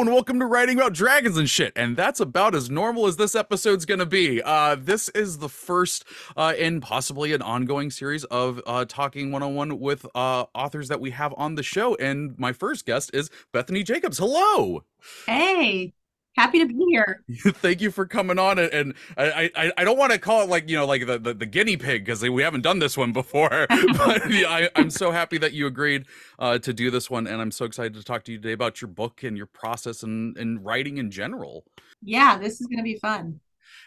And welcome to Writing About Dragons and Shit. And that's about as normal as this episode's gonna be. Uh, this is the first uh, in possibly an ongoing series of uh, talking one on one with uh, authors that we have on the show. And my first guest is Bethany Jacobs. Hello. Hey, happy to be here. Thank you for coming on. And, and I, I, I don't want to call it like you know like the, the, the guinea pig because we haven't done this one before. but yeah, I, I'm so happy that you agreed uh, to do this one, and I'm so excited to talk to you today about your book and your process and and writing in general. Yeah, this is gonna be fun.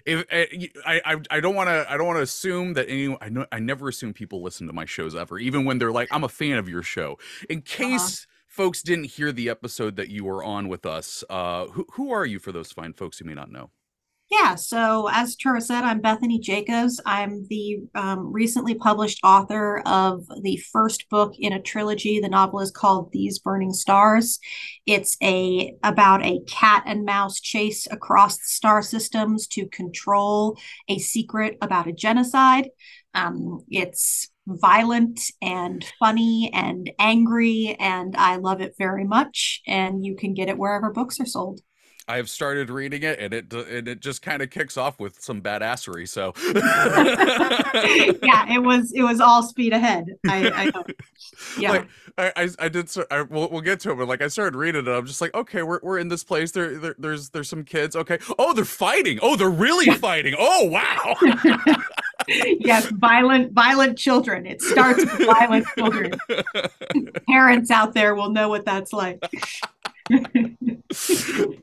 If uh, I, I I don't want to I don't want to assume that anyone I know I never assume people listen to my shows ever, even when they're like I'm a fan of your show. In case. Uh-huh folks didn't hear the episode that you were on with us, uh, who, who are you for those fine folks who may not know? Yeah, so as Tura said, I'm Bethany Jacobs. I'm the um, recently published author of the first book in a trilogy. The novel is called These Burning Stars. It's a about a cat and mouse chase across star systems to control a secret about a genocide. Um, it's violent and funny and angry, and I love it very much. And you can get it wherever books are sold. I have started reading it, and it and it just kind of kicks off with some badassery. So, yeah, it was it was all speed ahead. I, I yeah, like, I, I, I did. I, we'll, we'll get to it, but like I started reading it, I'm just like, okay, we're we're in this place. There, there there's there's some kids. Okay, oh, they're fighting. Oh, they're really fighting. Oh, wow. yes, violent, violent children. It starts with violent children. Parents out there will know what that's like.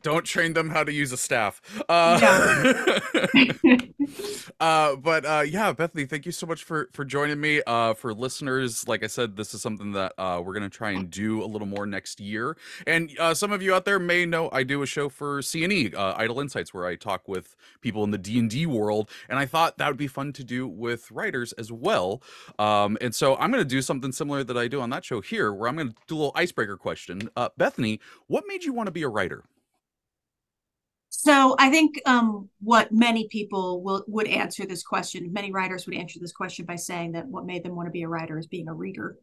Don't train them how to use a staff. Uh, yeah. uh, but uh, yeah, Bethany, thank you so much for for joining me. Uh, for listeners, like I said, this is something that uh, we're gonna try and do a little more next year. And uh, some of you out there may know I do a show for CNE, uh, Idle Insights, where I talk with people in the D and D world, and I thought that would be fun to do with writers as well. Um, and so I'm gonna do something similar that I do on that show here, where I'm gonna do a little icebreaker question. Uh, Bethany, what made you want to be a writer? So I think um, what many people will would answer this question, many writers would answer this question by saying that what made them want to be a writer is being a reader.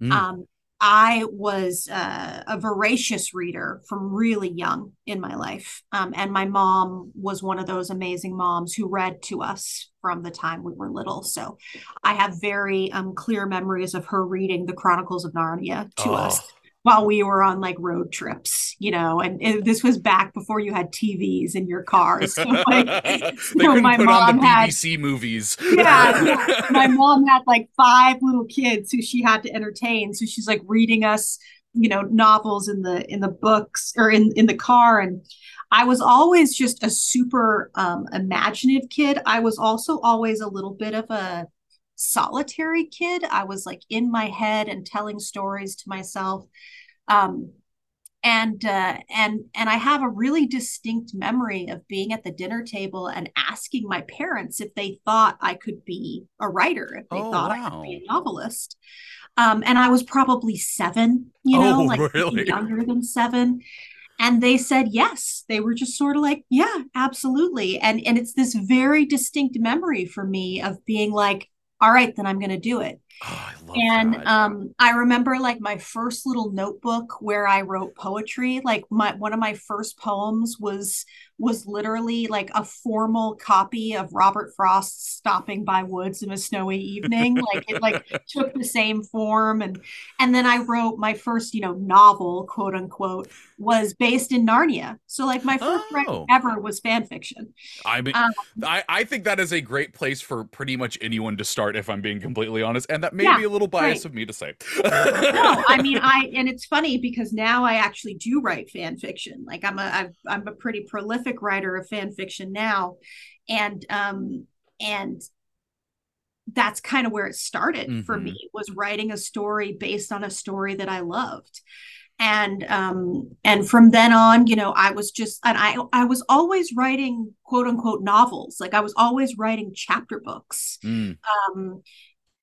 Mm. Um, I was uh, a voracious reader from really young in my life, um, and my mom was one of those amazing moms who read to us from the time we were little. So I have very um, clear memories of her reading the Chronicles of Narnia to oh. us while we were on like road trips, you know, and it, this was back before you had TVs in your cars. So, like, they couldn't my put mom on the BBC had, movies. yeah, yeah, my mom had like five little kids who she had to entertain, so she's like reading us, you know, novels in the in the books or in in the car, and I was always just a super um, imaginative kid. I was also always a little bit of a solitary kid. I was like in my head and telling stories to myself. Um, and uh, and and I have a really distinct memory of being at the dinner table and asking my parents if they thought I could be a writer, if they oh, thought wow. I could be a novelist. Um, and I was probably seven, you know, oh, like really? younger than seven. And they said yes. They were just sort of like, yeah, absolutely. And and it's this very distinct memory for me of being like, all right, then I'm going to do it. Oh, and that. um, I remember like my first little notebook where I wrote poetry. Like my one of my first poems was was literally like a formal copy of Robert Frost's "Stopping by Woods in a Snowy Evening." like it like took the same form, and and then I wrote my first you know novel, quote unquote, was based in Narnia. So like my first oh. ever was fan fiction. I mean, um, I I think that is a great place for pretty much anyone to start. If I'm being completely honest, and that may yeah, be a little bias right. of me to say. no, I mean I and it's funny because now I actually do write fan fiction. Like I'm a I've, I'm a pretty prolific writer of fan fiction now, and um and that's kind of where it started mm-hmm. for me was writing a story based on a story that I loved and um and from then on you know i was just and i i was always writing quote unquote novels like i was always writing chapter books mm. um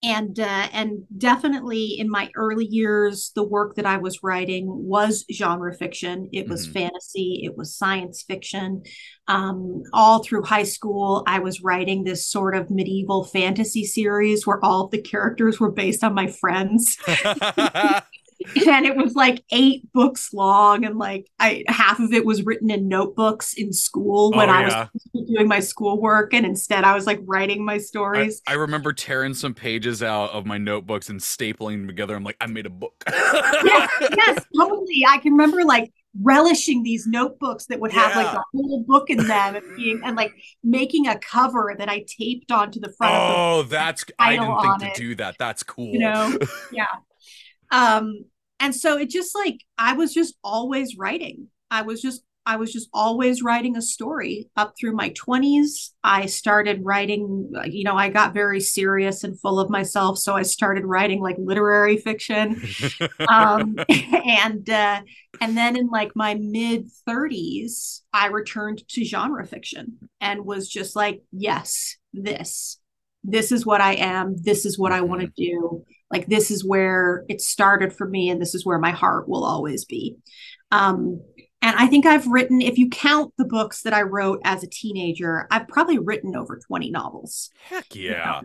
and uh, and definitely in my early years the work that i was writing was genre fiction. It was mm-hmm. fantasy. It was science fiction. Um, all through high school i was writing this sort of medieval fantasy series where all of the characters were based on my friends and it was like eight books long and like i half of it was written in notebooks in school when Oh, i yeah. was doing my schoolwork and instead i was like writing my stories I remember tearing some pages out of my notebooks and stapling them together. I'm like, I made a book. yes, yes, totally. I can remember like relishing these notebooks that would have like Yeah. a whole book in them and being and like making a cover that I taped onto the front of Oh, that's I didn't think to it. do that. That's cool. you know, yeah. Um, and so it just like I was just always writing. I was just I was just always writing a story up through my 20s. I started writing, you know, I got very serious and full of myself. So I started writing like literary fiction. um, and uh, and then in like my mid 30s i returned to genre fiction and was just like yes this this is what i am this is what i want to do like this is where it started for me and this is where my heart will always be. Um, and i think i've written if you count the books that i wrote as a teenager i've probably written over 20 novels. Heck yeah.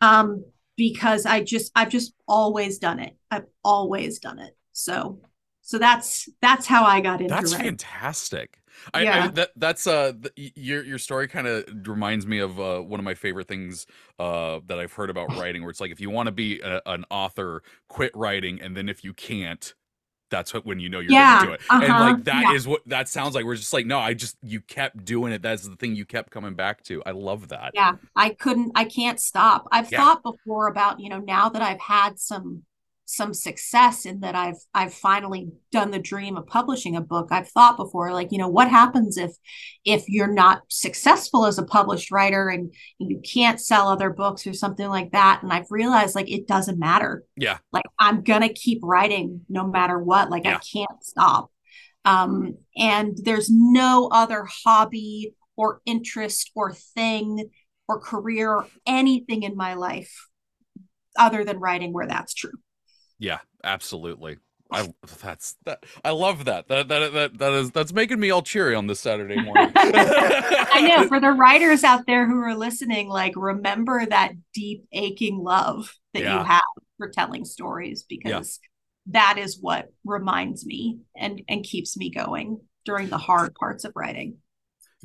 um because i just i've just always done it. I've always done it. So so that's that's how i got into That's writing. fantastic. I, I Yeah. that that's uh th- your your story kind of reminds me of uh one of my favorite things uh that I've heard about writing where it's like if you want to be a, an author quit writing and then if you can't that's what when you know you're Yeah, gonna do it. And uh-huh, like that is yeah. what that sounds like we're just like no I just you kept doing it. That's the thing you kept coming back to. I love that. Yeah. I couldn't i can't stop. I've Yeah. thought before about you know now that i've had some some success in that i've i've finally done the dream of publishing a book. I've thought before like you know what happens if if you're not successful as a published writer and you can't sell other books or something like that? And i've realized like it doesn't matter. Yeah. Like i'm gonna keep writing no matter what. Like Yeah. i can't stop. Um and there's no other hobby or interest or thing or career or anything in my life other than writing where that's true yeah absolutely. I that's that I love that. That that that that is that's making me all cheery on this Saturday morning. I know for the writers out there who are listening like remember that deep aching love that Yeah. you have for telling stories because that is what reminds me and and keeps me going during the hard parts of writing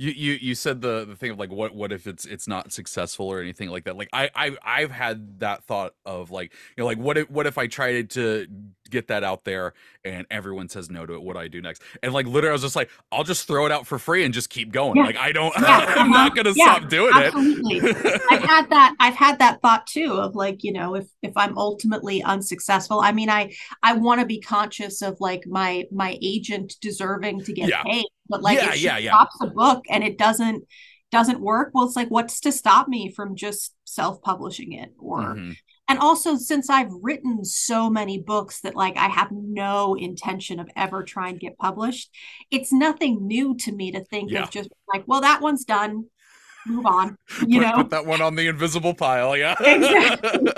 You you you said the the thing of like what what if it's it's not successful or anything like that. Like I I I've had that thought of like you know like what if what if I tried to get that out there and everyone says no to it? What do I do next? And like literally I was just like I'll just throw it out for free and just keep going. Yeah. Like I don't Yeah, I'm not gonna Yeah, stop doing absolutely. it. I've had that I've had that thought too of like, you know, if if I'm ultimately unsuccessful, I mean I I want to be conscious of like my my agent deserving to get paid. But like Yeah, if she yeah, yeah. stops a book and it doesn't doesn't work, well it's like what's to stop me from just self-publishing it or Mhm. and also since I've written so many books that like I have no intention of ever trying to get published, it's nothing new to me to think Yeah. of just like, well, that one's done. Move on. You put, know, put that one on the invisible pile. Yeah. Exactly.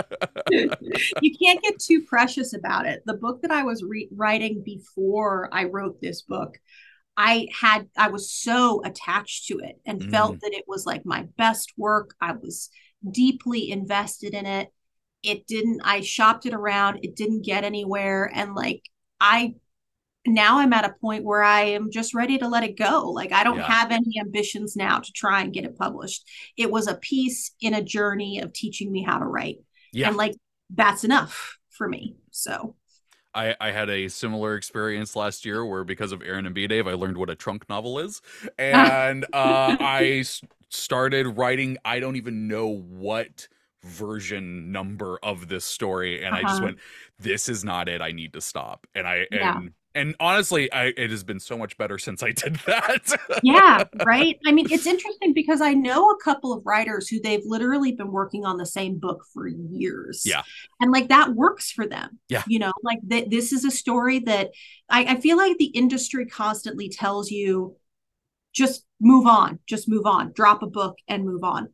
you can't get too precious about it. The book that I was re- writing before I wrote this book, I had I was so attached to it and felt mm. that it was like my best work. I was deeply invested in it. It didn't I shopped it around, it didn't get anywhere and like I now I'm at a point where I am just ready to let it go. Like I don't Yeah. have any ambitions now to try and get it published. It was a piece in a journey of teaching me how to write. Yeah. And like that's enough for me. So I, I had a similar experience last year where because of Erin and B Dave, I learned what a trunk novel is. And uh, I s- started writing, I don't even know what version number of this story. And I just Uh-huh. went, this is not it. I need to stop. And I, Yeah. and, and honestly, I, it has been so much better since I did that. yeah, right. I mean, it's interesting because I know a couple of writers who they've literally been working on the same book for years. Yeah. And like that works for them. Yeah. You know, like th- this is a story that I, I feel like the industry constantly tells you just move on, just move on, drop a book and move on.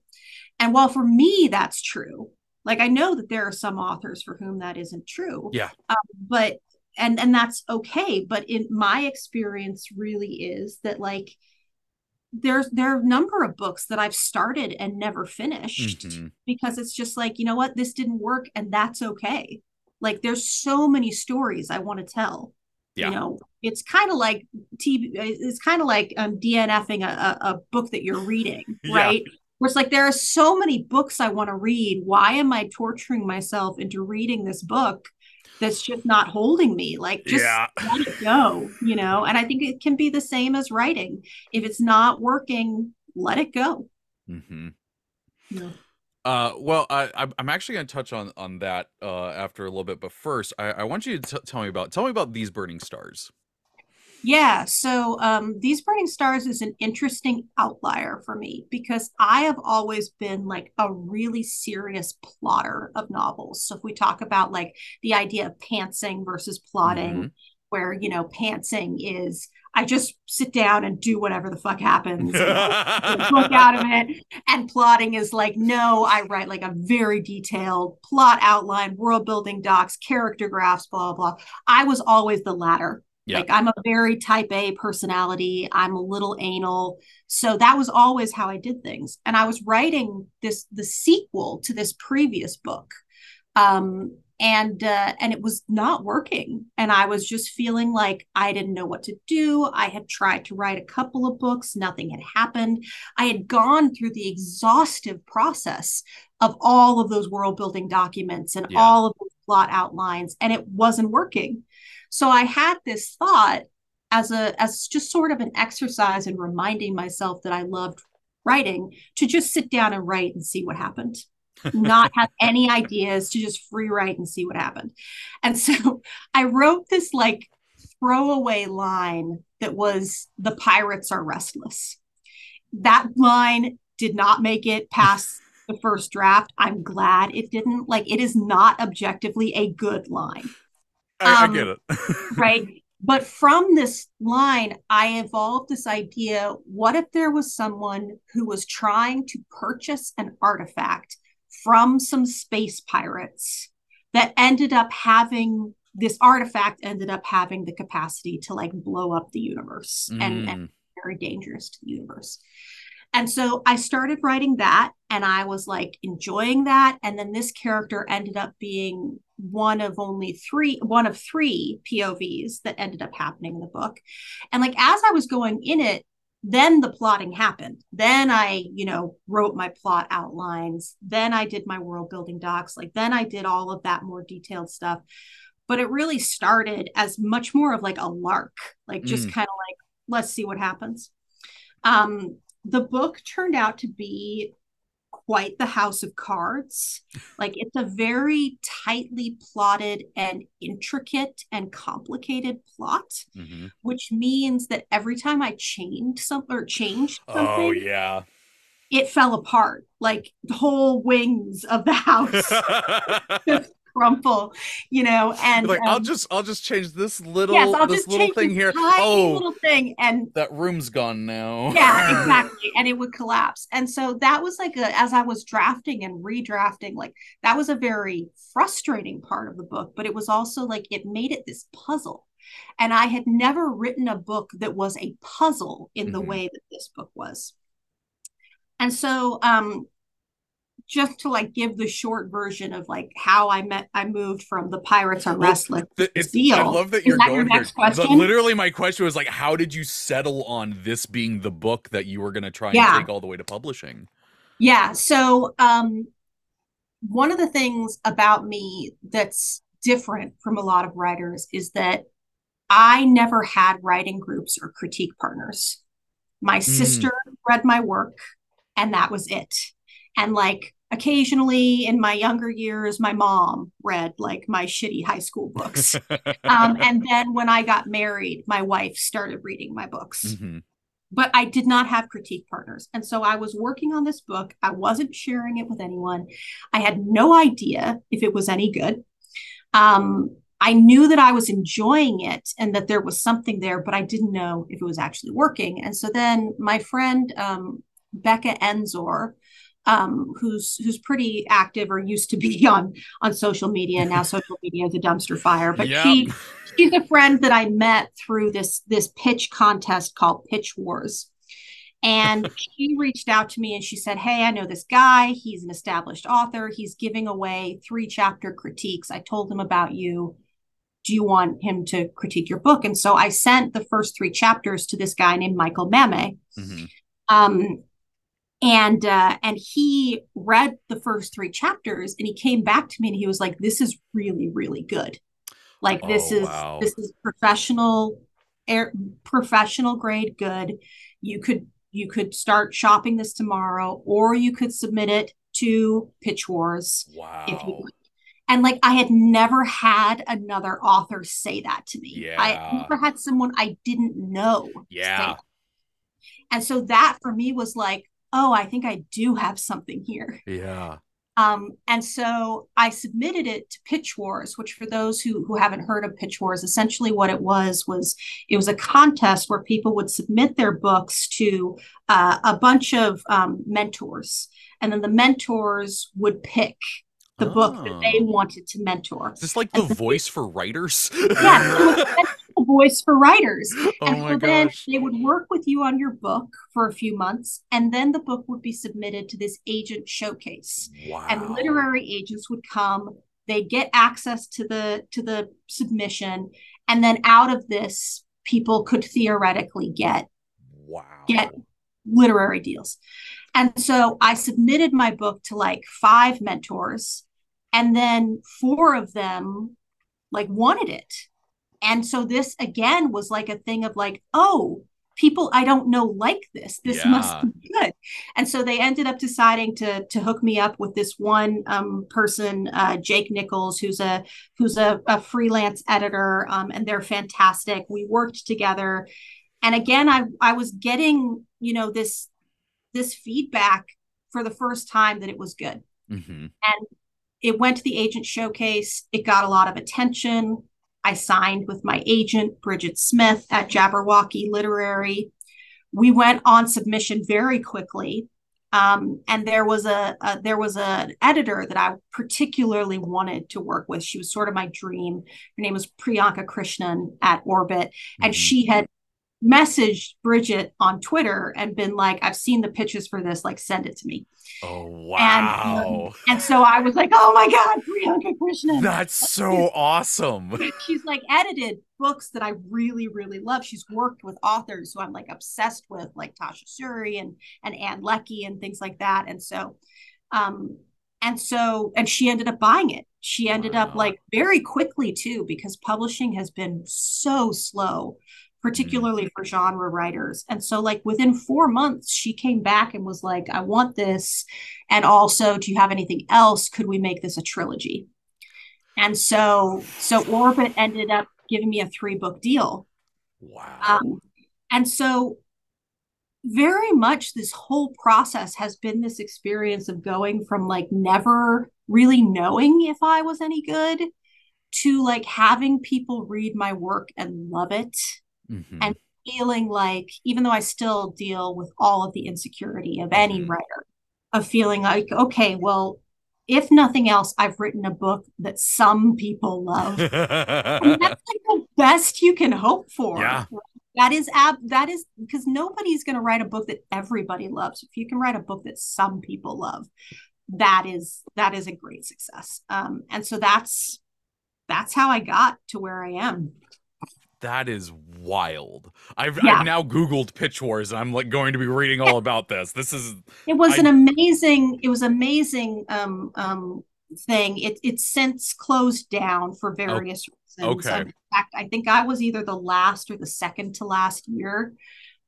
And while for me that's true, like I know that there are some authors for whom that isn't true. Yeah. Um, but and and that's okay. But in my experience, really is that like there's there are a number of books that I've started and never finished Mhm. because it's just like you know what this didn't work and that's okay. Like there's so many stories I want to tell. Yeah. You know, it's kind of like TV. It's kind of like um, DNFing a, a, a book that you're reading, right? Yeah. Where it's like there are so many books I want to read. Why am I torturing myself into reading this book that's just not holding me? Like, just yeah. let it go, you know. And I think it can be the same as writing. If it's not working, let it go. Mm-hmm. Yeah. Uh, well, I, I'm actually going to touch on on that uh, after a little bit, but first, I, I want you to t- tell me about tell me about these burning stars. Yeah, so um, these burning stars is an interesting outlier for me because I have always been like a really serious plotter of novels. So if we talk about like the idea of pantsing versus plotting, mm-hmm. where you know pantsing is I just sit down and do whatever the fuck happens, look out of it. And plotting is like, no, I write like a very detailed plot outline, world building docs, character graphs, blah, blah. I was always the latter. Yeah. Like I'm a very type A personality. I'm a little anal. So that was always how I did things. And I was writing this the sequel to this previous book. Um, and uh, and it was not working and i was just feeling like i didn't know what to do i had tried to write a couple of books nothing had happened i had gone through the exhaustive process of all of those world building documents and yeah. all of the plot outlines and it wasn't working so i had this thought as a as just sort of an exercise in reminding myself that i loved writing to just sit down and write and see what happened not have any ideas to just free write and see what happened. And so I wrote this like throwaway line that was the pirates are restless. That line did not make it past the first draft. I'm glad it didn't. Like it is not objectively a good line. I, um, I get it. right. But from this line, I evolved this idea what if there was someone who was trying to purchase an artifact from some space pirates that ended up having this artifact ended up having the capacity to like blow up the universe mm. and, and very dangerous to the universe. And so I started writing that and I was like enjoying that. And then this character ended up being one of only three, one of three POVs that ended up happening in the book. And like as I was going in it, then the plotting happened. Then i you know wrote my plot outlines. Then i did my world building docs. Like then i did all of that more detailed stuff. But it really started as much more of like a lark like just mm. kind of like let's see what happens. Um the book turned out to be quite the house of cards. Like it's a very tightly plotted and intricate and complicated plot, mm-hmm. which means that every time I changed something or changed oh, something, oh yeah, it fell apart. Like the whole wings of the house crumple, you know, and like um, I'll just I'll just change this little yes, I'll this little thing here. Oh, little thing, and that room's gone now. Yeah, exactly, and it would collapse. And so that was like a, as I was drafting and redrafting, like that was a very frustrating part of the book, but it was also like it made it this puzzle. And I had never written a book that was a puzzle in mm-hmm. the way that this book was. And so um just to like give the short version of like how I met, I moved from the Pirates Are Restless. Well, I love that you're that going here. Question? Literally, my question was like, how did you settle on this being the book that you were going to try and take all the way to publishing? Yeah. So, um, one of the things about me that's different from a lot of writers is that I never had writing groups or critique partners. My mm. sister read my work, and that was it. And like occasionally in my younger years my mom read like my shitty high school books. Um, and then when i got married my wife started reading my books. Mm-hmm. but i did not have critique partners. And so i was working on this book. I wasn't sharing it with anyone. I had no idea if it was any good. Um, i knew that i was enjoying it and that there was something there but i didn't know if it was actually working. And so then my friend um, becca enzor um, who's who's pretty active or used to be on on social media. Now social media is a dumpster fire, but yep. she she's a friend that I met through this this pitch contest called Pitch Wars. And she reached out to me and she said, Hey, I know this guy. He's an established author. He's giving away three chapter critiques. I told him about you. Do you want him to critique your book? And so I sent the first three chapters to this guy named Michael Mammay. Mm-hmm. Um, and uh, and he read the first three chapters and he came back to me and he was like, This is really, really good. Like this oh, is wow. this is professional air, professional grade good. You could you could start shopping this tomorrow, or you could submit it to Pitch Wars. Wow. If you And like I had never had another author say that to me. Yeah. I never had someone I didn't know. Yeah. And so that for me was like, oh, I think I do have something here. Yeah. Um, and so I submitted it to Pitch Wars, which for those who, who haven't heard of Pitch Wars, essentially what it was was it was a contest where people would submit their books to uh, a bunch of um, mentors, and then the mentors would pick the oh. book that they oh. wanted to mentor. Is this like the voice for writers? yeah, voice for writers. Oh and so then they would work with you on your book for a few months, and then the book would be submitted to this agent showcase. Wow. And literary agents would come, they get access to the to the submission, and then out of this, people could theoretically get wow get literary deals. And so I submitted my book to like five mentors, and then four of them like wanted it and so this again was like a thing of like, oh, people I don't know like this. This yeah. must be good. And so they ended up deciding to to hook me up with this one um, person, uh, Jake Nichols, who's a who's a, a freelance editor, um, and they're fantastic. We worked together, and again, I I was getting you know this this feedback for the first time that it was good, mm-hmm. and it went to the agent showcase. It got a lot of attention. I signed with my agent, Bridget Smith at Jabberwocky Literary. We went on submission very quickly. Um, and there was a, a, there was an editor that I particularly wanted to work with. She was sort of my dream. Her name was Priyanka Krishnan at Orbit, and mm-hmm. she had messaged Bridget on Twitter and been like, I've seen the pitches for this, like send it to me. Oh wow. And, um, and so I was like, oh my God, Priyanka Krishnan. That's so awesome. She's like edited books that I really, really love. She's worked with authors who I'm like obsessed with, like Tasha Suri and and Ann Leckie and things like that. And so um and so and she ended up buying it. She ended wow. up like very quickly too, because publishing has been so slow particularly mm. for genre writers. And so, like, within four months, she came back and was like, I want this. And also, do you have anything else? Could we make this a trilogy? And so, so Orbit ended up giving me a three book deal. Wow. Um, and so, very much this whole process has been this experience of going from like never really knowing if I was any good to like having people read my work and love it mm-hmm. and feeling like even though i still deal with all of the insecurity of any mm-hmm. writer of feeling like okay well if nothing else i've written a book that some people love that's like the best you can hope for yeah. that is ab that is because nobody's going to write a book that everybody loves if you can write a book that some people love that is that is a great success um and so that's that's how i got to where i am that is wild. I've, yeah. I've now Googled Pitch Wars and I'm like going to be reading all about this. This is it was I, an amazing, it was amazing um um thing. It it's since closed down for various oh, reasons. Okay. In fact, I think I was either the last or the second to last year.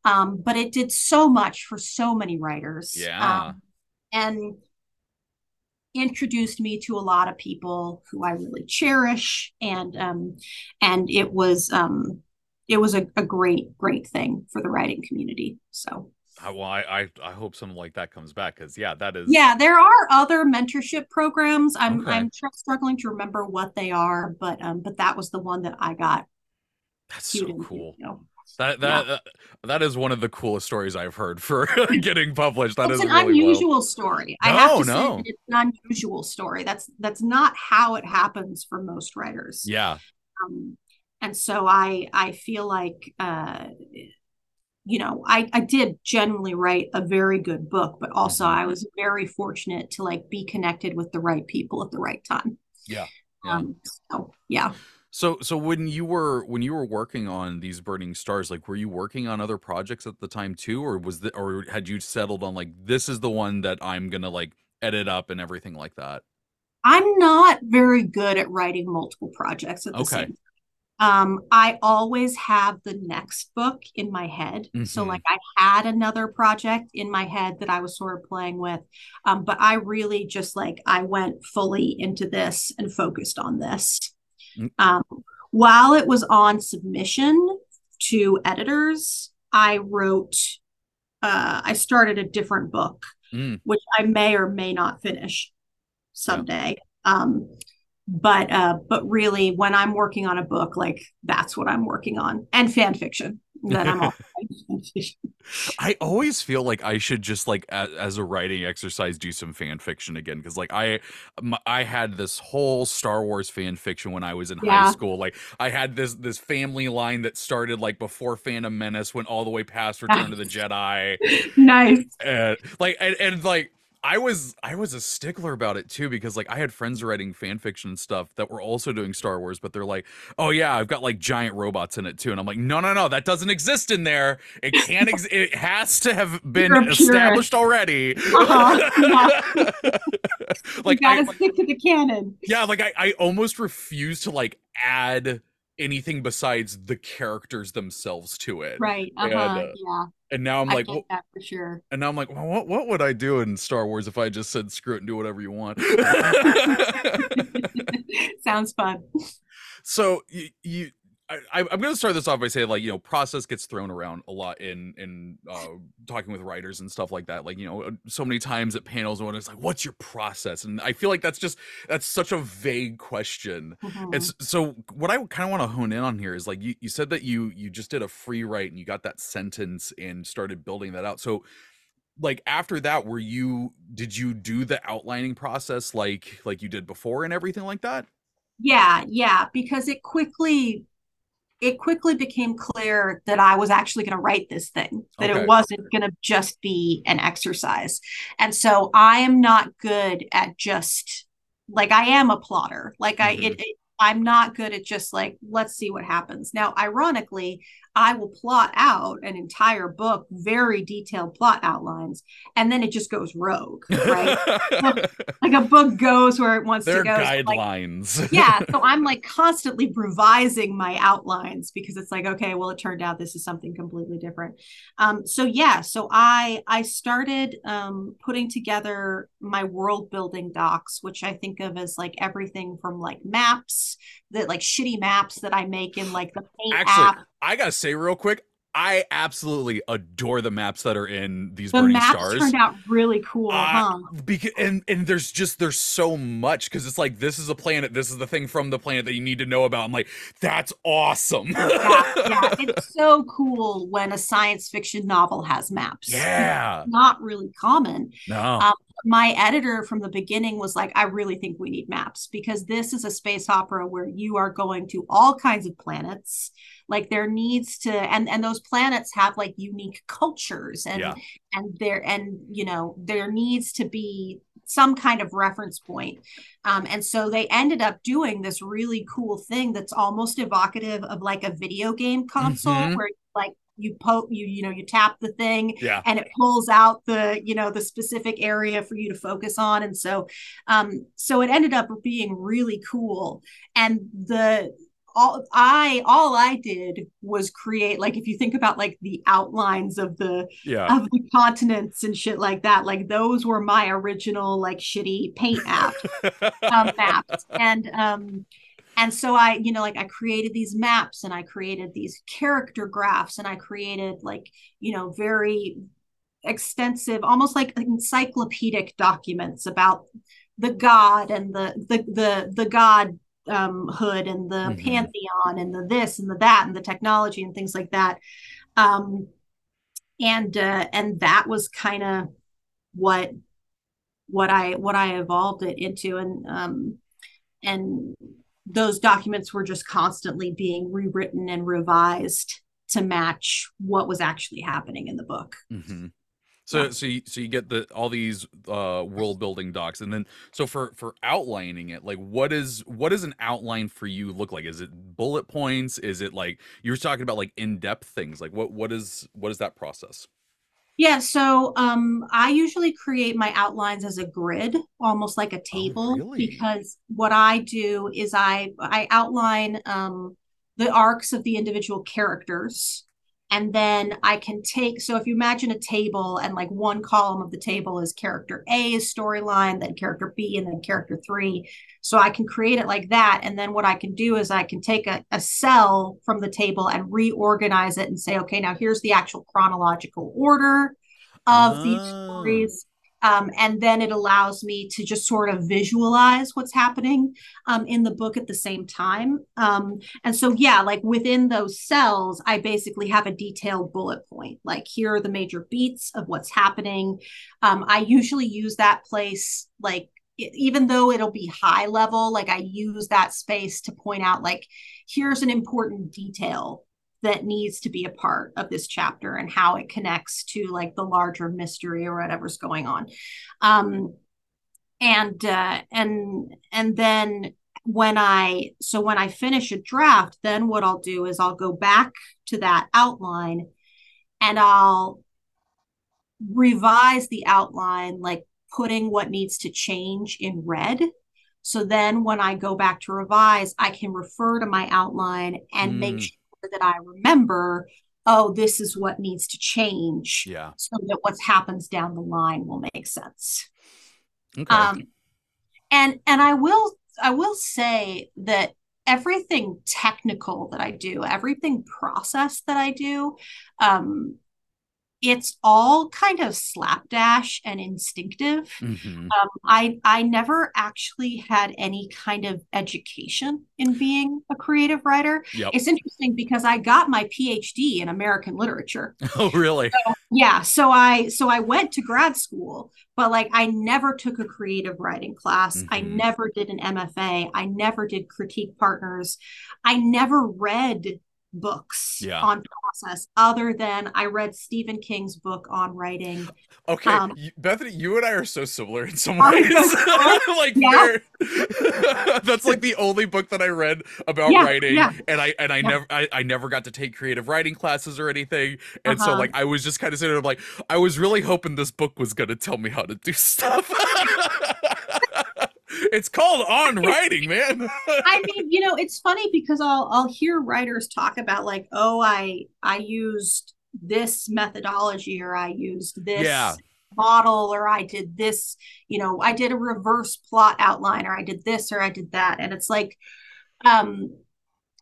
Um, but it did so much for so many writers. Yeah. Um, and introduced me to a lot of people who I really cherish, and um, and it was um, it was a, a great great thing for the writing community. So. Well, I, I, I hope something like that comes back because yeah, that is yeah. There are other mentorship programs. I'm okay. I'm struggling to remember what they are, but um, but that was the one that I got. That's so cool. you know. That that, yeah. that is one of the coolest stories I've heard for getting published. That it's is an really unusual well. story. I have to no. say it's an unusual story. That's that's not how it happens for most writers. Yeah. Um, and so I I feel like uh, you know, I, I did generally write a very good book, but also mm-hmm. I was very fortunate to like be connected with the right people at the right time. Yeah. yeah. Um, so yeah. So so when you were when you were working on these burning stars, like were you working on other projects at the time too, or was the or had you settled on like this is the one that I'm gonna like edit up and everything like that? I'm not very good at writing multiple projects at the okay. same um, I always have the next book in my head. Mm-hmm. So, like, I had another project in my head that I was sort of playing with. Um, but I really just like, I went fully into this and focused on this. Um, while it was on submission to editors, I wrote, uh, I started a different book, mm. which I may or may not finish someday. Yeah. Um, but uh but really when i'm working on a book like that's what i'm working on and fan fiction that i'm i always feel like i should just like as, as a writing exercise do some fan fiction again because like i i had this whole star wars fan fiction when i was in yeah. high school like i had this this family line that started like before phantom menace went all the way past return of the jedi nice and like and, and like I was I was a stickler about it too because like I had friends writing fan fiction and stuff that were also doing Star Wars, but they're like, "Oh yeah, I've got like giant robots in it too," and I'm like, "No, no, no, that doesn't exist in there. It can't. Ex- it has to have been established already." Uh-huh. Yeah. like, you gotta I, stick to the canon. Yeah, like I I almost refuse to like add anything besides the characters themselves to it. Right. Uh-huh. And, uh, yeah. And now I'm I like, well, that for sure. And now I'm like, well, what what would I do in Star Wars if I just said screw it and do whatever you want? Sounds fun. So you, you I, am going to start this off by saying, like, you know, process gets thrown around a lot in in uh, talking with writers and stuff like that. Like, you know, so many times at panels when it's like, "What's your process?" And I feel like that's just that's such a vague question. Mm-hmm. It's so what I kind of want to hone in on here is like you you said that you you just did a free write and you got that sentence and started building that out. So like after that were you did you do the outlining process like like you did before and everything like that yeah yeah because it quickly it quickly became clear that I was actually going to write this thing, that okay. it wasn't going to just be an exercise. And so I am not good at just like I am a plotter. Like mm-hmm. I it, it I'm not good at just like, let's see what happens. Now, ironically, I will plot out an entire book, very detailed plot outlines, and then it just goes rogue, right? like a book goes where it wants to go. Guidelines. Like, yeah. So I'm like constantly revising my outlines because it's like, okay, well, it turned out this is something completely different. Um, so yeah, so I I started um, putting together my world building docs, which I think of as like everything from like maps that like shitty maps that I make in like the paint Actually, app. I gotta say real quick, I absolutely adore the maps that are in these the burning maps stars. Turned out really cool, uh, huh? Because and and there's just there's so much because it's like this is a planet, this is the thing from the planet that you need to know about. I'm like, that's awesome. yeah, yeah, it's so cool when a science fiction novel has maps. Yeah, it's not really common. No. Um, my editor from the beginning was like, I really think we need maps because this is a space opera where you are going to all kinds of planets. Like there needs to, and and those planets have like unique cultures, and yeah. and there and you know there needs to be some kind of reference point. Um, and so they ended up doing this really cool thing that's almost evocative of like a video game console mm-hmm. where like you poke you you know you tap the thing yeah. and it pulls out the you know the specific area for you to focus on and so um so it ended up being really cool and the all I all I did was create like if you think about like the outlines of the yeah. of the continents and shit like that like those were my original like shitty paint app um, maps and um and so i you know like i created these maps and i created these character graphs and i created like you know very extensive almost like encyclopedic documents about the god and the the the, the god um, hood and the mm-hmm. pantheon and the this and the that and the technology and things like that um, and uh, and that was kind of what what i what i evolved it into and um and those documents were just constantly being rewritten and revised to match what was actually happening in the book. Mm-hmm. So yeah. so you, so you get the all these uh world building docs and then so for for outlining it like what is what does an outline for you look like is it bullet points is it like you were talking about like in-depth things like what what is what is that process yeah so um I usually create my outlines as a grid almost like a oh, table oh, really? because what I do is I I outline um the arcs of the individual characters and then I can take so if you imagine a table and like one column of the table is character A's storyline, then character B, and then character three. So I can create it like that. And then what I can do is I can take a, a cell from the table and reorganize it and say, okay, now here's the actual chronological order of oh. these ah. stories. Um, and then it allows me to just sort of visualize what's happening um, in the book at the same time. Um, and so, yeah, like within those cells, I basically have a detailed bullet point. Like, here are the major beats of what's happening. Um, I usually use that place like even though it'll be high level like i use that space to point out like here's an important detail that needs to be a part of this chapter and how it connects to like the larger mystery or whatever's going on um and uh and and then when i so when i finish a draft then what i'll do is i'll go back to that outline and i'll revise the outline like putting what needs to change in red so then when i go back to revise i can refer to my outline and mm. make sure that I remember, oh, this is what needs to change. Yeah. So that what happens down the line will make sense. Okay. Um, and and I will I will say that everything technical that I do, everything process that I do, um, it's all kind of slapdash and instinctive. Mm-hmm. Um, I I never actually had any kind of education in being a creative writer. Yep. It's interesting because I got my PhD in American literature. Oh, really? So, yeah. So I so I went to grad school, but like I never took a creative writing class. Mm-hmm. I never did an MFA. I never did critique partners. I never read books yeah. on process other than I read Stephen King's book on writing. Okay, um, Bethany, you and I are so similar in some ways. like yeah. that's like the only book that I read about yeah, writing and I and I never I, I never got to take creative writing classes or anything. And uh-huh. so like I was just kind of sitting there like I was really hoping this book was going to tell me how to do stuff. It's called on writing, man. I mean, you know, it's funny because I'll I'll hear writers talk about like, oh, I I used this methodology or I used this yeah. model or I did this, you know, I did a reverse plot outline or I did this or I did that. And it's like, um,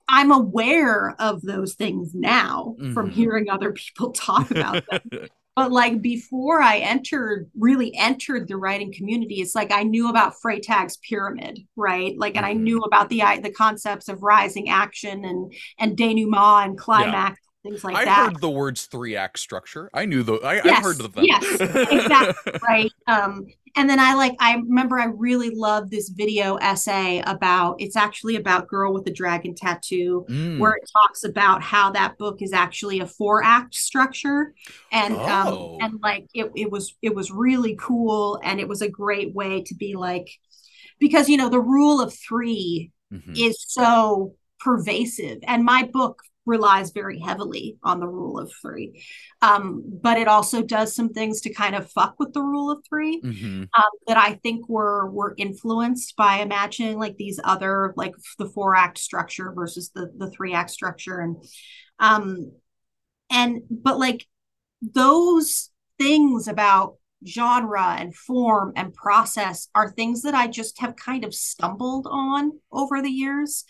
I'm aware of those things now mm-hmm. from hearing other people talk about them. but like before I entered, really entered the writing community, it's like I knew about Freytag's pyramid, right? Like, and I mm-hmm. knew about the the concepts of rising action and and denouement and climax things like I that. I heard the words three act structure. I knew the I, yes, I heard of them. Yes, exactly. right. Um, and then I like I remember I really loved this video essay about it's actually about Girl with the Dragon Tattoo, mm. where it talks about how that book is actually a four act structure. And um, oh. um and like it it was it was really cool and it was a great way to be like because you know the rule of 3 mm-hmm. is so pervasive and my book relies very heavily on the rule of three. Um, but it also does some things to kind of fuck with the rule of 3 mm-hmm. um, that I think were were influenced by imagining like these other like the four act structure versus the the three act structure and um and but like those things about genre and form and process are things that I just have kind of stumbled on over the years.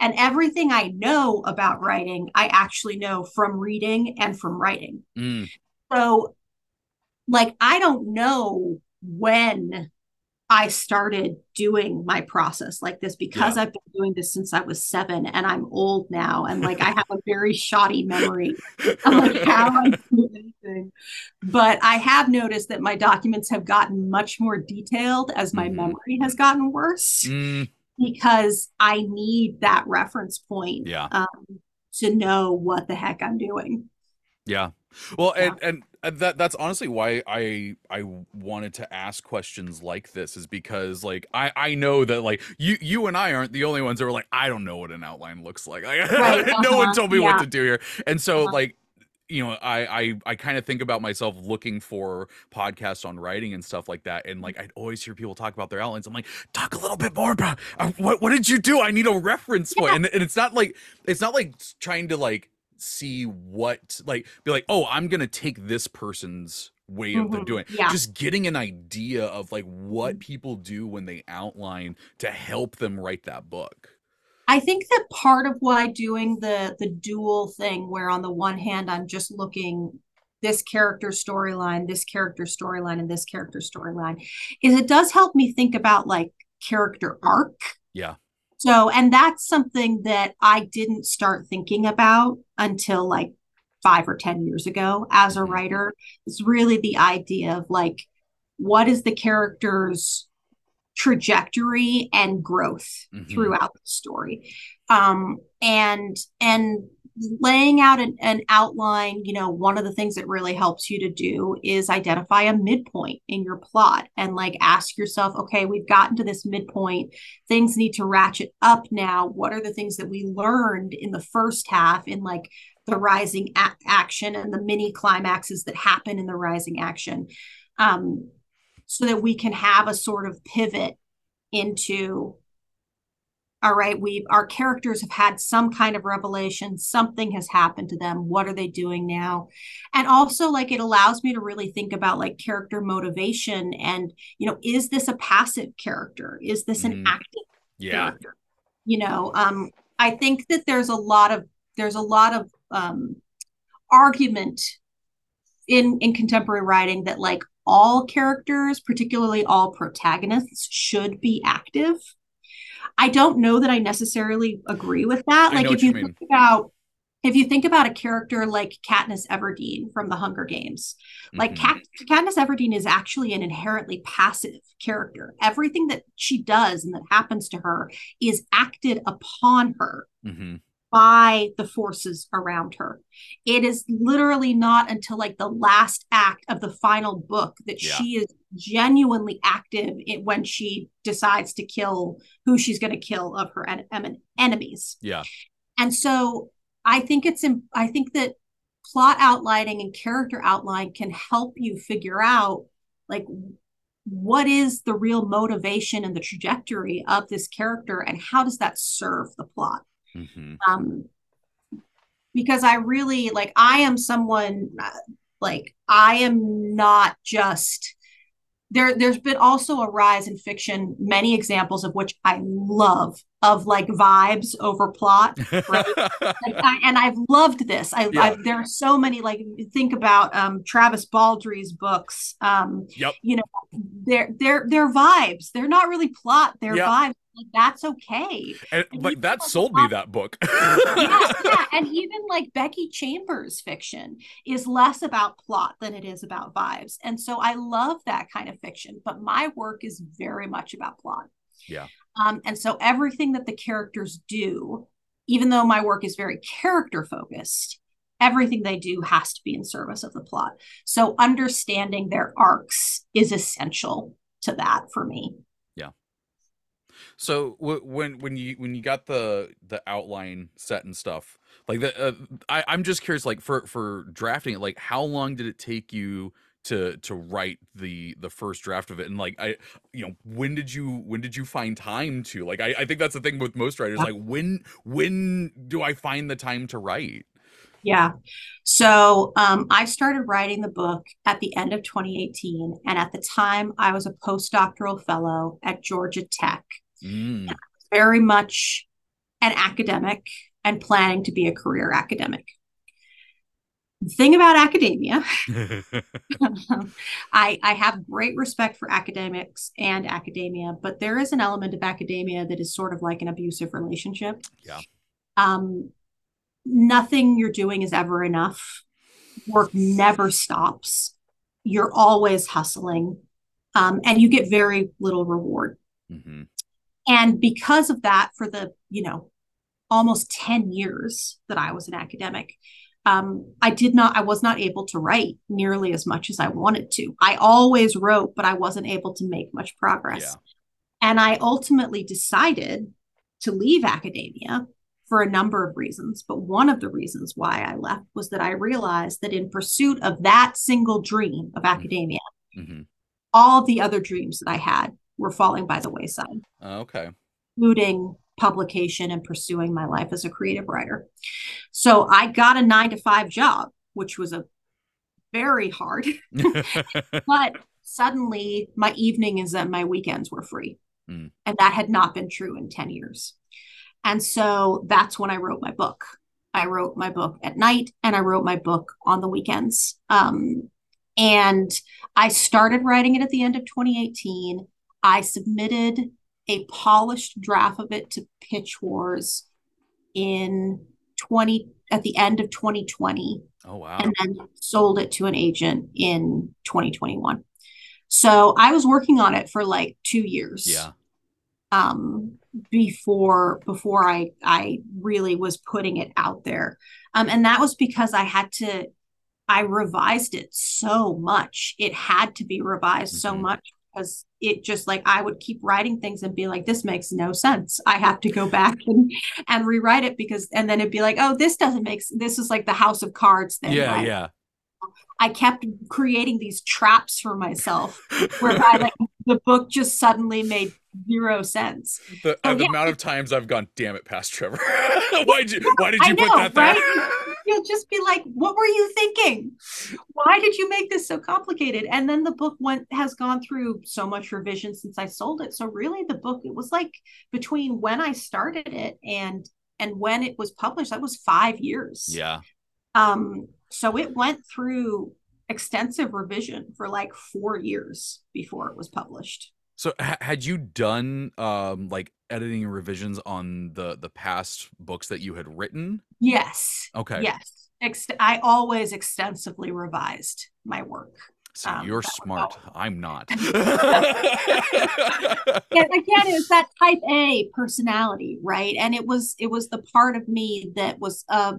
And everything I know about writing, I actually know from reading and from writing. Mm. So, like, I don't know when I started doing my process like this because yeah. I've been doing this since I was seven and I'm old now and like I have a very shoddy memory of like how I do anything. But I have noticed that my documents have gotten much more detailed as my mm. memory has gotten worse mm. because I need that reference point. Yeah. Um, to know what the heck I'm doing. Yeah. Well, yeah. and and that that's honestly why I I wanted to ask questions like this is because like I I know that like you you and I aren't the only ones that were like I don't know what an outline looks like. Like right, uh-huh. no one uh-huh. told me yeah. what to do here. And so uh-huh. like you know i i, I kind of think about myself looking for podcasts on writing and stuff like that and like i'd always hear people talk about their outlines i'm like talk a little bit more about uh, what, what did you do i need a reference yeah. point and, and it's not like it's not like trying to like see what like be like oh i'm gonna take this person's way of mm-hmm. doing yeah. just getting an idea of like what mm-hmm. people do when they outline to help them write that book i think that part of why doing the the dual thing where on the one hand i'm just looking this character storyline this character storyline and this character storyline is it does help me think about like character arc yeah so, and that's something that I didn't start thinking about until like five or 10 years ago as a mm-hmm. writer. It's really the idea of like, what is the character's trajectory and growth mm-hmm. throughout the story? Um, and, and, laying out an, an, outline, you know, one of the things that really helps you to do is identify a midpoint in your plot and like ask yourself, okay, we've gotten to this midpoint. Things need to ratchet up now. What are the things that we learned in the first half in like the rising a- action and the mini climaxes that happen in the rising action? Um, so that we can have a sort of pivot into all right we our characters have had some kind of revelation. Something has happened to them. What are they doing now? And also like it allows me to really think about like character motivation and you know is this a passive character? Is this an mm. active yeah. character? You know um i think that there's a lot of there's a lot of um argument in in contemporary writing that like all characters particularly all protagonists should be active I don't know that I necessarily agree with that. like if you, you think about if you think about a character like Katniss Everdeen from the Hunger Games, like mm-hmm. Kat- Katniss Everdeen is actually an inherently passive character. Everything that she does and that happens to her is acted upon her. Mm-hmm by the forces around her. It is literally not until like the last act of the final book that yeah. she is genuinely active in, when she decides to kill who she's going to kill of her en- en- enemies. Yeah. And so I think it's in, I think that plot outlining and character outline can help you figure out like what is the real motivation and the trajectory of this character and how does that serve the plot Mm-hmm. Um, because I really like, I am someone uh, like, I am not just there. There's been also a rise in fiction, many examples of which I love of like vibes over plot. Right? like I, and I've loved this. I, yeah. There are so many like think about um, Travis Baldree's books. Um, yep. You know, they're they're they're vibes. They're not really plot. They're yep. vibes like that's okay. And, and but that sold me that book. yeah, yeah, and even like Becky Chambers fiction is less about plot than it is about vibes, and so I love that kind of fiction. But my work is very much about plot. Yeah. Um, and so everything that the characters do, even though my work is very character focused, everything they do has to be in service of the plot. So understanding their arcs is essential to that for me. So w- when when you when you got the the outline set and stuff, like the uh, I I'm just curious, like for for drafting it, like how long did it take you to to write the the first draft of it? And like i you know when did you when did you find time to? Like i, I think that's the thing with most writers like when when do i find the time to write? Yeah. So um, i started writing the book at the end of 2018 and at the time i was a postdoctoral fellow at georgia tech Mm. Very much an academic and planning to be a career academic. The thing about academia, I, I have great respect for academics and academia, but there is an element of academia that is sort of like an abusive relationship. Yeah. Um, nothing you're doing is ever enough. Work never stops. You're always hustling, um, and you get very little reward. Mm-hmm. And because of that, for the, you know, almost 10 years that I was an academic, um, I did not, I was not able to write nearly as much as I wanted to. I always wrote, but I wasn't able to make much progress. Yeah. And I ultimately decided to leave academia for a number of reasons. But one of the reasons why I left was that I realized that in pursuit of that single dream of mm-hmm. academia, mm-hmm. all the other dreams that I had were falling by the wayside. Uh, okay. Including publication and pursuing my life as a creative writer. So I got a nine to five job, which was a very hard, but suddenly my evenings and my weekends were free. Mm. And that had not been true in 10 years. And so that's when I wrote my book. I wrote my book at night and I wrote my book on the weekends. Um, and I started writing it at the end of 2018. I submitted a polished draft of it to Pitch Wars in 20 at the end of 2020. Oh wow. And then sold it to an agent in 2021. So I was working on it for like 2 years. Yeah. Um before before I I really was putting it out there. Um and that was because I had to I revised it so much. It had to be revised mm-hmm. so much because it just like I would keep writing things and be like, this makes no sense. I have to go back and and rewrite it because and then it'd be like, oh, this doesn't make this is like the house of cards thing. Yeah, right? yeah. I kept creating these traps for myself whereby like the book just suddenly made zero sense. The, uh, the yeah. amount of times I've gone, damn it, past Treavor. why did you why did you know, put that there? You'll just be like, what were you thinking? Why did you make this so complicated? And then the book went has gone through so much revision since I sold it. So really the book, it was like between when I started it and and when it was published, that was five years. Yeah. Um, so it went through extensive revision for like four years before it was published. So ha- had you done um like editing and revisions on the the past books that you had written? Yes. Okay. Yes. Ex- I always extensively revised my work. So um, you're smart. I'm not. yeah, again, it's that type A personality, right? And it was it was the part of me that was uh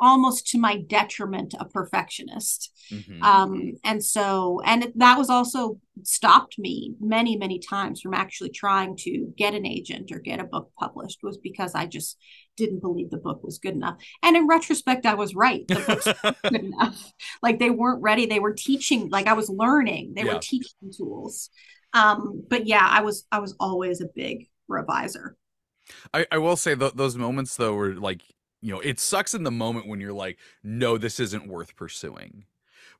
almost to my detriment a perfectionist. Mm-hmm. um, and so and that was also stopped me many many times from actually trying to get an agent or get a book published was because i just didn't believe the book was good enough. And in retrospect i was right. The book's good enough. Like they weren't ready. They were teaching like i was learning. They yeah. were teaching tools. Um, but yeah i was i was always a big reviser. I, I will say th- those moments though were like you know, it sucks in the moment when you're like, no, this isn't worth pursuing.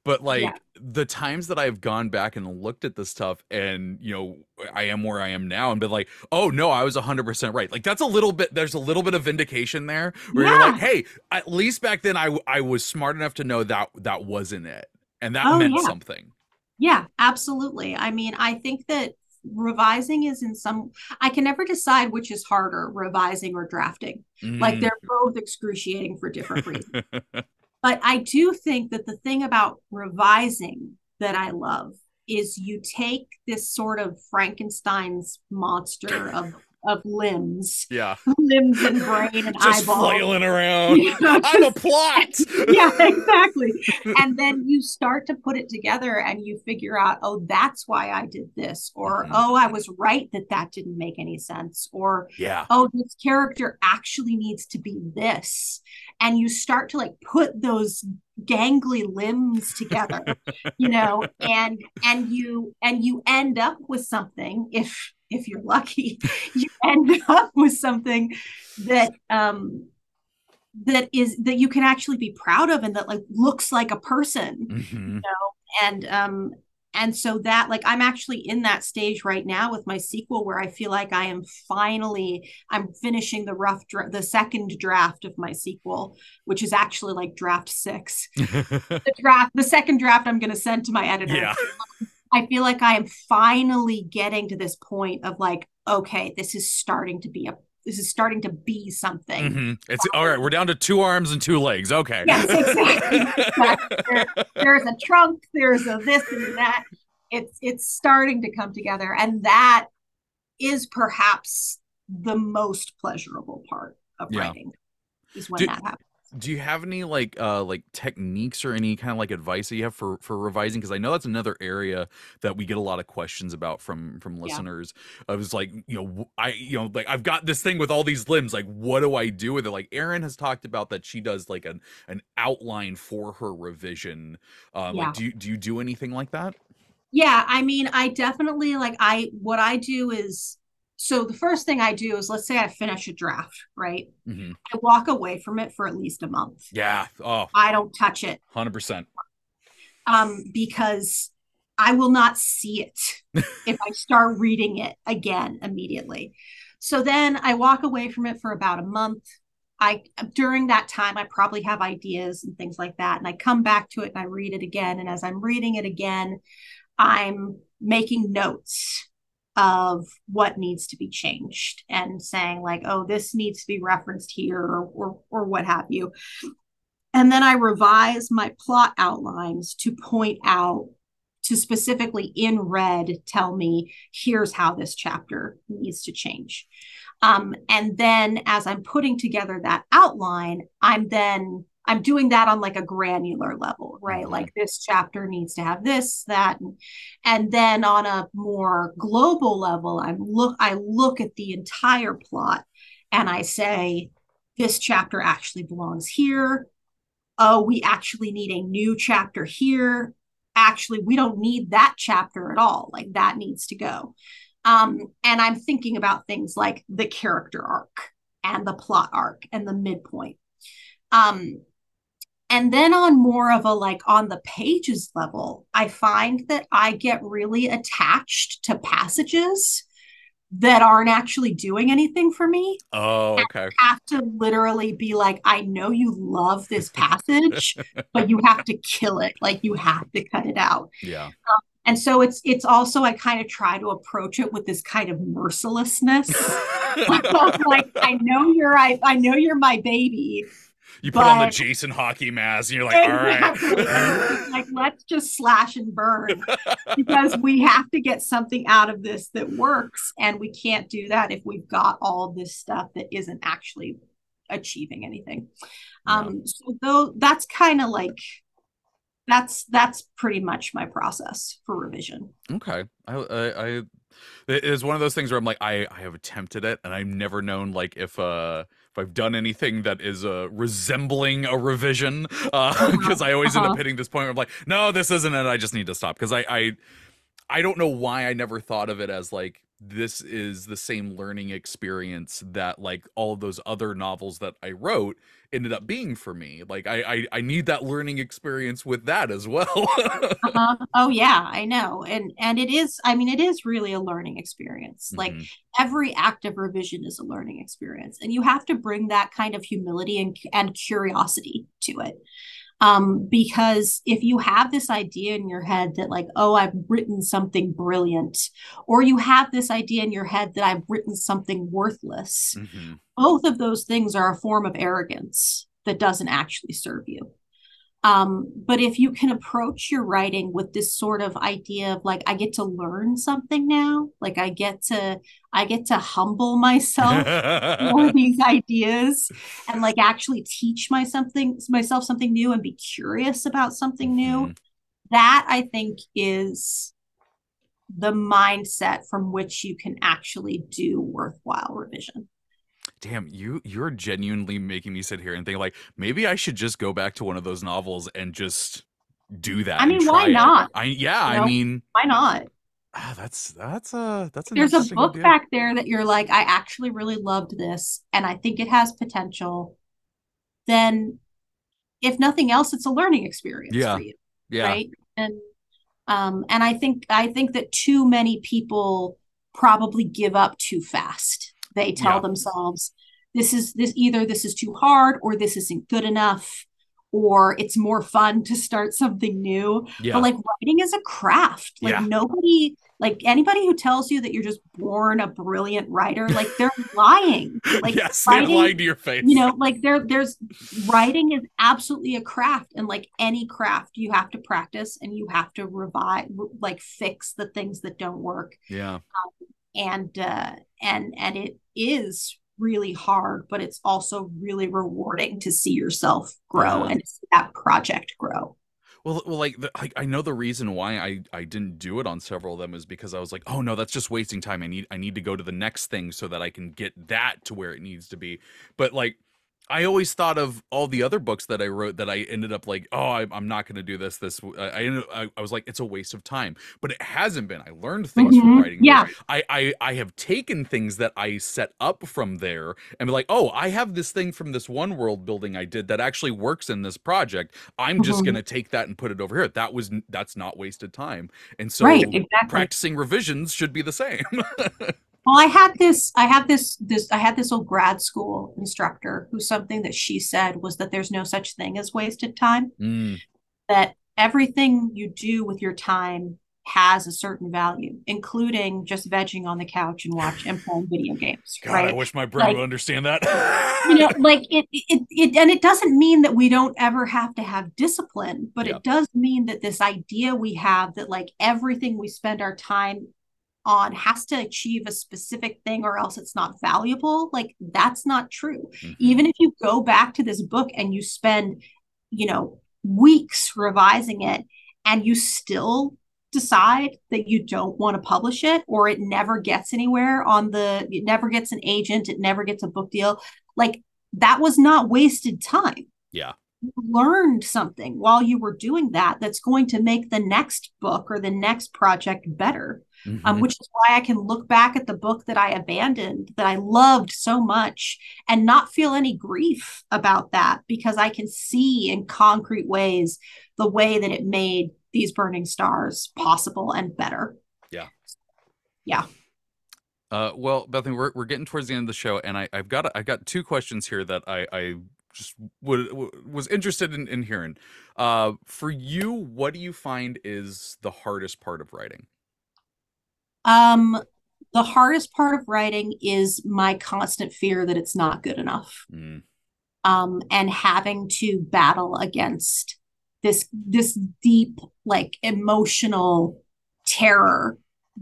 But like yeah. the times that I've gone back and looked at this stuff and, you know, I am where I am now and been like, oh no, I was 100% right. Like that's a little bit, there's a little bit of vindication there where yeah. you're like, hey, at least back then I, I was smart enough to know that that wasn't it. And that oh, meant yeah. something. Yeah, absolutely. I mean, I think that revising is in some i can never decide which is harder revising or drafting mm. like they're both excruciating for different reasons but i do think that the thing about revising that i love is you take this sort of frankenstein's monster of of limbs. Yeah. Limbs and brain and Just eyeballs. flailing around. I'm a plot. yeah, exactly. and then you start to put it together and you figure out, oh, that's why I did this. Or, mm-hmm. oh, I was right that that didn't make any sense. Or, yeah. oh, this character actually needs to be this. And you start to like put those gangly limbs together you know and and you and you end up with something if if you're lucky, you end up with something that um, that is that you can actually be proud of and that like looks like a person, mm-hmm. you know, and um, and so that like i'm actually in that stage right now with my sequel where i feel like i am finally i'm finishing the rough dra- the second draft of my sequel which is actually like draft six the draft the second draft i'm going to send to my editor yeah. I feel like I am finally getting to this point of like, okay, this is starting to be a this is starting to be something. Mm-hmm. It's um, all right. We're down to two arms and two legs. Okay. Yes, exactly. there, there's a trunk. There's a this and that. It's it's starting to come together, and that is perhaps the most pleasurable part of yeah. writing is when do, that happens do you have any like uh like techniques or any kind of like advice that you have for for revising because i know that's another area that we get a lot of questions about from from listeners yeah. i was like you know i you know like i've got this thing with all these limbs like what do i do with it like erin has talked about that she does like an an outline for her revision um yeah. like do you do you do anything like that yeah i mean i definitely like i what i do is so the first thing I do is let's say I finish a draft, right? Mm-hmm. I walk away from it for at least a month. Yeah. Oh. I don't touch it. 100%. Um because I will not see it if I start reading it again immediately. So then I walk away from it for about a month. I during that time I probably have ideas and things like that and I come back to it and I read it again and as I'm reading it again I'm making notes of what needs to be changed and saying like oh this needs to be referenced here or, or, or what have you. And then i revise my plot outlines to point out to specifically in red tell me here's how this chapter needs to change. Um, and then as i'm putting together that outline i'm then I'm doing that on like a granular level, right? Mm-hmm. Like this chapter needs to have this, that, and, and then on a more global level, I'm look I look at the entire plot and I say, this chapter actually belongs here. Oh, we actually need a new chapter here. Actually, we don't need that chapter at all. Like that needs to go. Um, and I'm thinking about things like the character arc and the plot arc and the midpoint. Um, and then on more of a like on the pages level, I find that I get really attached to passages that aren't actually doing anything for me. Oh, okay. I have to literally be like, I know you love this passage, but you have to kill it. Like you have to cut it out. Yeah. Um, and so it's it's also I kind of try to approach it with this kind of mercilessness. like I know you're I, I know you're my baby, you put but, on the Jason hockey mask and you're like, exactly. all right. like, let's just slash and burn because we have to get something out of this that works. And we can't do that if we've got all this stuff that isn't actually achieving anything. Yeah. Um, so though that's kind of like that's that's pretty much my process for revision. Okay. I I, I it is one of those things where I'm like, I, I have attempted it and I've never known like if uh if I've done anything that is uh resembling a revision. Uh because uh-huh. I always uh-huh. end up uh-huh. hitting this point where I'm like, no, this isn't it. I just need to stop. Because I, I I don't know why I never thought of it as like this is the same learning experience that like all of those other novels that I wrote ended up being for me. Like I I, I need that learning experience with that as well. uh-huh. Oh yeah, I know. And and it is I mean it is really a learning experience. Mm-hmm. Like every act of revision is a learning experience and you have to bring that kind of humility and and curiosity to it um, because if you have this idea in your head that like oh i've written something brilliant or you have this idea in your head that i've written something worthless mm-hmm. both of those things are a form of arrogance that doesn't actually serve you um, but if you can approach your writing with this sort of idea of like, I get to learn something now, like I get to, I get to humble myself for these ideas and like actually teach my something myself something new and be curious about something new. Mm-hmm. That I think is the mindset from which you can actually do worthwhile revision damn you you're genuinely making me sit here and think like maybe i should just go back to one of those novels and just do that i mean why not? I yeah you know, i mean why not? Ah, that's that's a that's there's a book idea. back there that you're like i actually really loved this and i think it has potential. Then if nothing else it's a learning experience yeah for you yeah. right? And um and i think i think that too many people probably give up too fast they tell yeah. themselves this is this either this is too hard or this isn't good enough or it's more fun to start something new. Yeah. But like writing is a craft. Like yeah. nobody, like anybody who tells you that you're just born a brilliant writer, like they're lying. Like yes, writing, they're lying to your face. You know, like there, there's writing is absolutely a craft, and like any craft, you have to practice and you have to revive, like fix the things that don't work. Yeah. Um, and uh, and and it is really hard, but it's also really rewarding to see yourself grow and see that project grow. Well, well, like the, I, I know the reason why I I didn't do it on several of them is because I was like, oh no, that's just wasting time. I need I need to go to the next thing so that I can get that to where it needs to be. But like I always thought of all the other books that I wrote that I ended up like, oh, I, am not going to do this. This I, I, I was like, it's a waste of time. But it hasn't been. I learned things mm-hmm. from writing. Yeah, I, I I have taken things that I set up from there and be like, oh, I have this thing from this one world building I did that actually works in this project. I'm mm-hmm. just going to take that and put it over here. That was that's not wasted time. And so, right, exactly. practicing revisions should be the same. Well, I had this, I had this, this, I had this old grad school instructor who something that she said was that there's no such thing as wasted time. Mm. That everything you do with your time has a certain value, including just vegging on the couch and watch and playing video games. God, right? I wish my brain like, would understand that. you know, like it, it, it, and it doesn't mean that we don't ever have to have discipline, but it does mean that this idea we have that like everything we spend our time on has to achieve a specific thing or else it's not valuable like that's not true. Mm-hmm. even if you go back to this book and you spend you know weeks revising it and you still decide that you don't want to publish it or it never gets anywhere on the it never gets an agent it never gets a book deal like that was not wasted time. Yeah. You learned something while you were doing that that's going to make the next book or the next project better mm-hmm. um, which is why I can look back at the book that I abandoned that I loved so much and not feel any grief about that because I can see in concrete ways the way that it made these burning stars possible and better. Yeah. Yeah. Uh, well, Bethany, we're, we're getting towards the end of the show, and I, I've got I've got two questions here that I, I just would was interested in, in hearing. Uh, for you, what do you find is the hardest part of writing? Um, the hardest part of writing is my constant fear that it's not good enough. Mm. Um, and having to battle against this this deep like emotional terror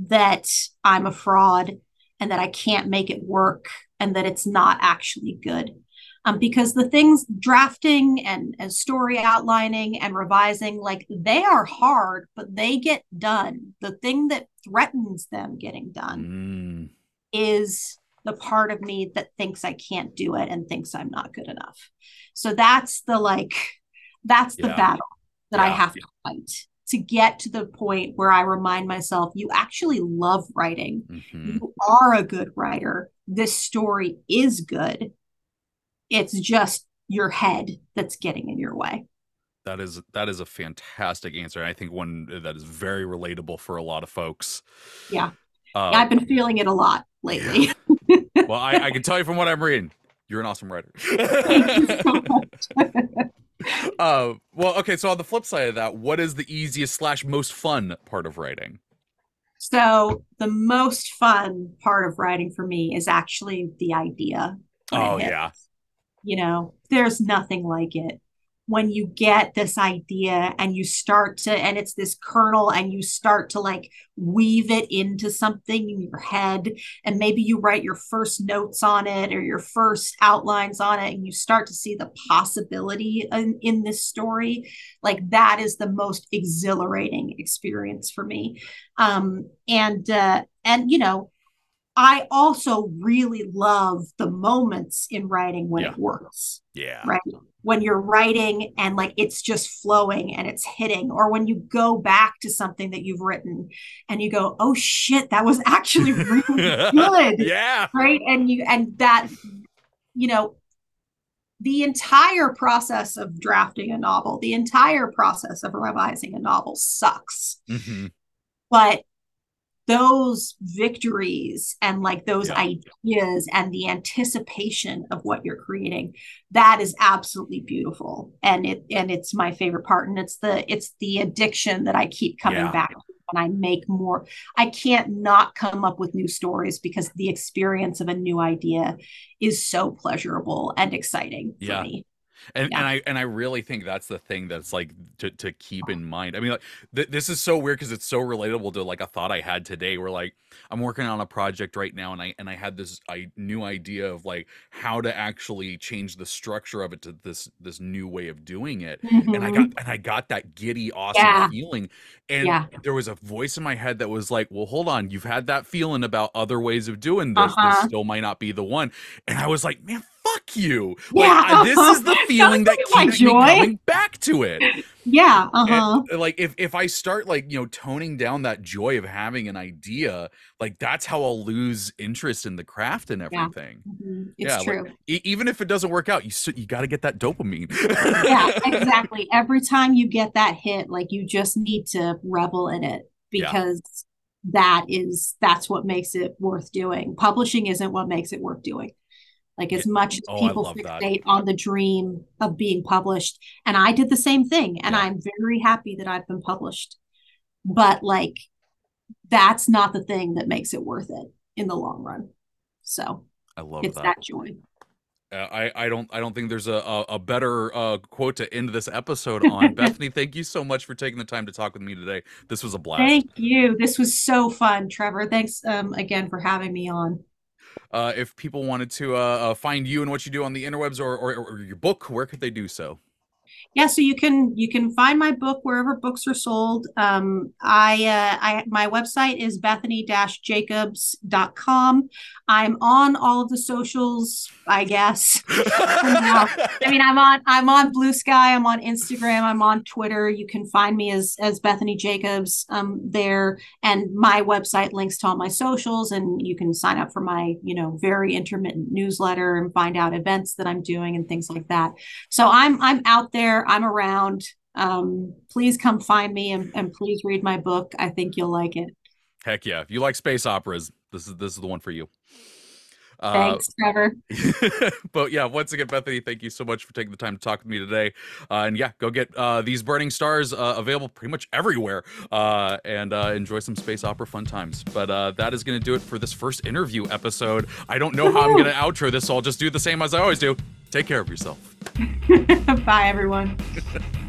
that I'm a fraud and that I can't make it work and that it's not actually good um, because the things drafting and, and story outlining and revising like they are hard but they get done the thing that threatens them getting done mm. is the part of me that thinks i can't do it and thinks i'm not good enough so that's the like that's the yeah. battle that yeah. i have to fight to get to the point where i remind myself you actually love writing mm-hmm. you are a good writer this story is good it's just your head that's getting in your way. That is that is a fantastic answer. I think one that is very relatable for a lot of folks. Yeah, yeah I've been feeling it a lot lately. Yeah. well, I, I, can tell you from what I'm reading, you're an awesome writer. uh, well, okay. So on the flip side of that, what is the easiest slash most fun part of writing? So the most fun part of writing for me is actually the idea. Oh yeah, you know there's nothing like it. When you get this idea and you start to and it's this kernel and you start to like weave it into something in your head and maybe you write your first notes on it or your first outlines on it and you start to see the possibility in, in this story like that is the most exhilarating experience for me. Um and uh and you know I also really love the moments in writing when yeah. it works. Yeah. Right. When you're writing and like it's just flowing and it's hitting, or when you go back to something that you've written and you go, oh shit, that was actually really good. Yeah. Right. And you, and that, you know, the entire process of drafting a novel, the entire process of revising a novel sucks. Mm-hmm. But those victories and like those yeah. ideas and the anticipation of what you're creating that is absolutely beautiful. And it and it's my favorite part. And it's the it's the addiction that i keep coming yeah. back to when i make more. I can't not come up with new stories because the experience of a new idea is so pleasurable and exciting for me and yeah. and I and I really think that's the thing that's like to to keep in mind. I mean, like th- this is so weird because it's so relatable to like a thought I had today. Where like I'm working on a project right now, and I and I had this I new idea of like how to actually change the structure of it to this this new way of doing it, mm-hmm. and I got mm-hmm. and I got that giddy awesome yeah. feeling, and yeah. there was a voice in my head that was like, well, hold on, you've had that feeling about other ways of doing this. Uh-huh. This still might not be the one, and I was like, man you. Like yeah. this is the feeling that keeps me coming back to it. Yeah. Uh-huh. And, like if if I start like, you know, toning down that joy of having an idea, like that's how I'll lose interest in the craft and everything. Yeah. Mm-hmm. It's yeah, true. Like, e- even if it doesn't work out, you you got to get that dopamine. yeah, exactly. Every time you get that hit, like you just need to revel in it because yeah. that is that's what makes it worth doing. Publishing isn't what makes it worth doing like as much as oh, people fixate that. on the dream of being published and i did the same thing and yeah. i'm very happy that i've been published but like that's not the thing that makes it worth it in the long run so i love it's that, that joy uh, I, I don't I don't think there's a, a, a better uh, quote to end this episode on. Bethany, thank you so much for taking the time to talk with me today. This was a blast. Thank you. This was so fun, Treavor. Thanks um, again for having me on uh, if people wanted to uh, uh, find you and what you do on the interwebs or, or, or your book, where could they do so? Yeah so you can you can find my book wherever books are sold. Um, i uh, i my website is bethany-jacobs.com i'm on all of the socials i guess. I mean i'm on i'm on Bluesky i'm on instagram i'm on twitter. You can find me as as bethany jacobs um, there. And my website links to all my socials and you can sign up for my you know very intermittent newsletter and find out events that i'm doing and things like that. So i'm i'm out there I'm around. Um, please come find me and, and please read my book. I think you'll like it. Heck yeah! If you like space operas, this is this is the one for you. Uh, Thanks, Treavor. but yeah, once again, Bethany, thank you so much for taking the time to talk with me today. Uh, and yeah, go get uh, these Burning Stars uh, available pretty much everywhere uh, and uh, enjoy some space opera fun times. But that is going to do it for this first interview episode. I don't know how I'm going to outro this, so I'll just do the same as I always do. Take care of yourself. Bye, everyone.